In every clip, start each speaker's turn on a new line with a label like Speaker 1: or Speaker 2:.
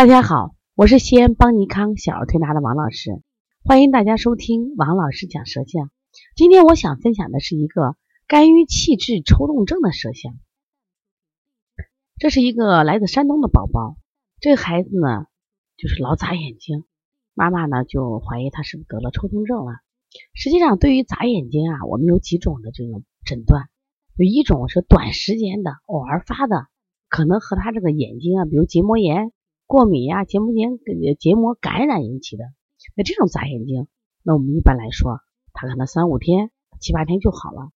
Speaker 1: 大家好，我是西安邦尼康小儿推拿的王老师，欢迎大家收听王老师讲舌象。今天我想分享的是一个肝郁气滞抽动症的舌象。这是一个来自山东的宝宝，这个孩子呢就是老眨眼睛，妈妈呢就怀疑他是不是得了抽动症了。实际上，对于眨眼睛啊，我们有几种的这个诊断，有一种是短时间的偶尔发的，可能和他这个眼睛啊，比如结膜炎。过敏呀，结膜炎、结膜感染引起的，那这种眨眼睛，那我们一般来说，他可能三五天、七八天就好了。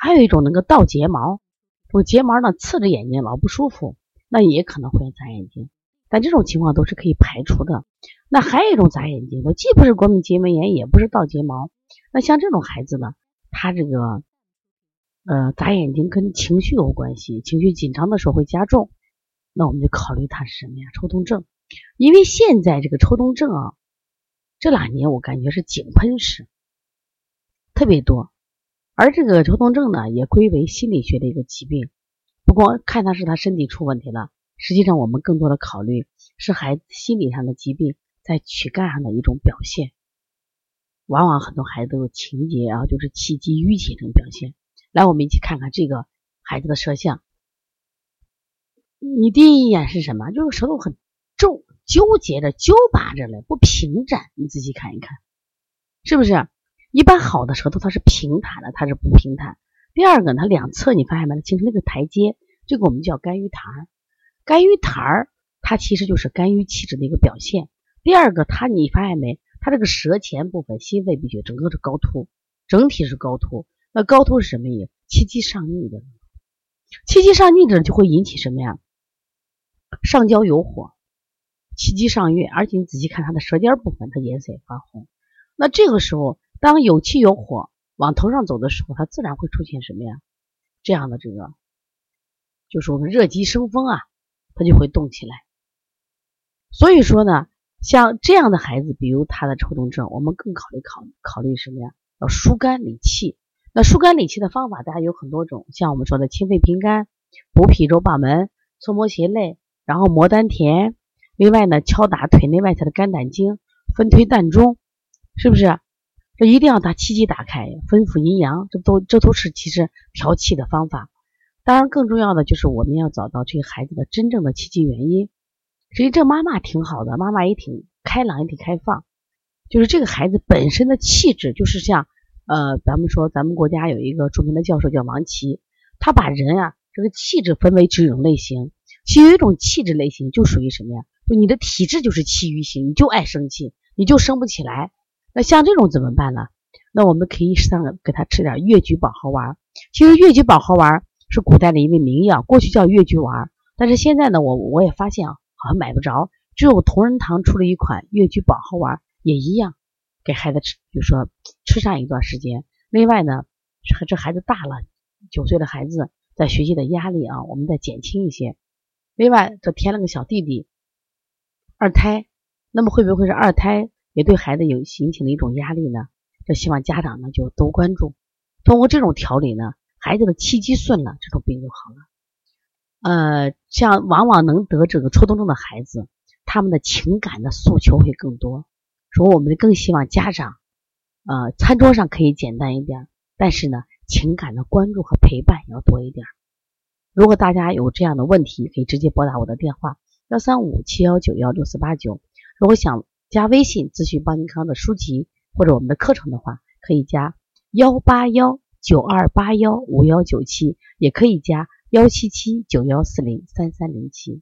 Speaker 1: 还有一种能够倒睫毛，这个睫毛呢刺着眼睛老不舒服，那也可能会眨眼睛，但这种情况都是可以排除的。那还有一种眨眼睛，它既不是过敏结膜炎，也不是倒睫毛，那像这种孩子呢，他这个呃眨眼睛跟情绪有关系，情绪紧张的时候会加重。那我们就考虑他是什么呀？抽动症，因为现在这个抽动症啊，这两年我感觉是井喷式，特别多。而这个抽动症呢，也归为心理学的一个疾病。不光看他是他身体出问题了，实际上我们更多的考虑是孩子心理上的疾病在躯干上的一种表现。往往很多孩子都有情节啊，就是气机郁结这种表现。来，我们一起看看这个孩子的摄像。你第一眼是什么？就是舌头很皱，纠结着、揪拔着嘞，不平展。你仔细看一看，是不是？一般好的舌头它是平坦的，它是不平坦。第二个，它两侧你发现没？形成那个台阶，这个我们叫肝郁痰。肝郁痰，它其实就是肝郁气滞的一个表现。第二个，它你发现没？它这个舌前部分、心肺鼻穴整个是高凸，整体是高凸。那高凸是什么意思？气机上逆的，气机上逆者就会引起什么呀？上焦有火，气机上越，而且你仔细看它的舌尖部分，它颜色也发红。那这个时候，当有气有火往头上走的时候，它自然会出现什么呀？这样的这个，就是我们热极生风啊，它就会动起来。所以说呢，像这样的孩子，比如他的抽动症，我们更考虑考考虑什么呀？要疏肝理气。那疏肝理气的方法，大家有很多种，像我们说的清肺平肝、补脾揉把门、搓摩胁肋。然后摩丹田，另外呢，敲打腿内外侧的肝胆经，分推膻中，是不是？这一定要把气机打开，分府阴阳，这都这都是其实调气的方法。当然，更重要的就是我们要找到这个孩子的真正的气机原因。其实际这妈妈挺好的，妈妈也挺开朗，也挺开放。就是这个孩子本身的气质，就是像呃，咱们说咱们国家有一个著名的教授叫王琦，他把人啊这个气质分为几种类型。其实有一种气质类型，就属于什么呀？就你的体质就是气郁型，你就爱生气，你就生不起来。那像这种怎么办呢？那我们可以上给他吃点越橘保和丸。其实越橘保和丸是古代的一味名药，过去叫越橘丸，但是现在呢，我我也发现啊，好像买不着。只有同仁堂出了一款越橘保和丸，也一样给孩子吃，就说吃上一段时间。另外呢，这孩子大了，九岁的孩子在学习的压力啊，我们再减轻一些。另外，这添了个小弟弟，二胎，那么会不会是二胎也对孩子有形成了一种压力呢？这希望家长呢就多关注。通过这种调理呢，孩子的气机顺了，这种病就好了。呃，像往往能得这个抽动症的孩子，他们的情感的诉求会更多。说我们更希望家长，呃，餐桌上可以简单一点，但是呢，情感的关注和陪伴要多一点。如果大家有这样的问题，可以直接拨打我的电话幺三五七幺九幺六四八九。如果想加微信咨询邦尼康的书籍或者我们的课程的话，可以加幺八幺九二八幺五幺九七，也可以加幺七七九幺四零三三零七。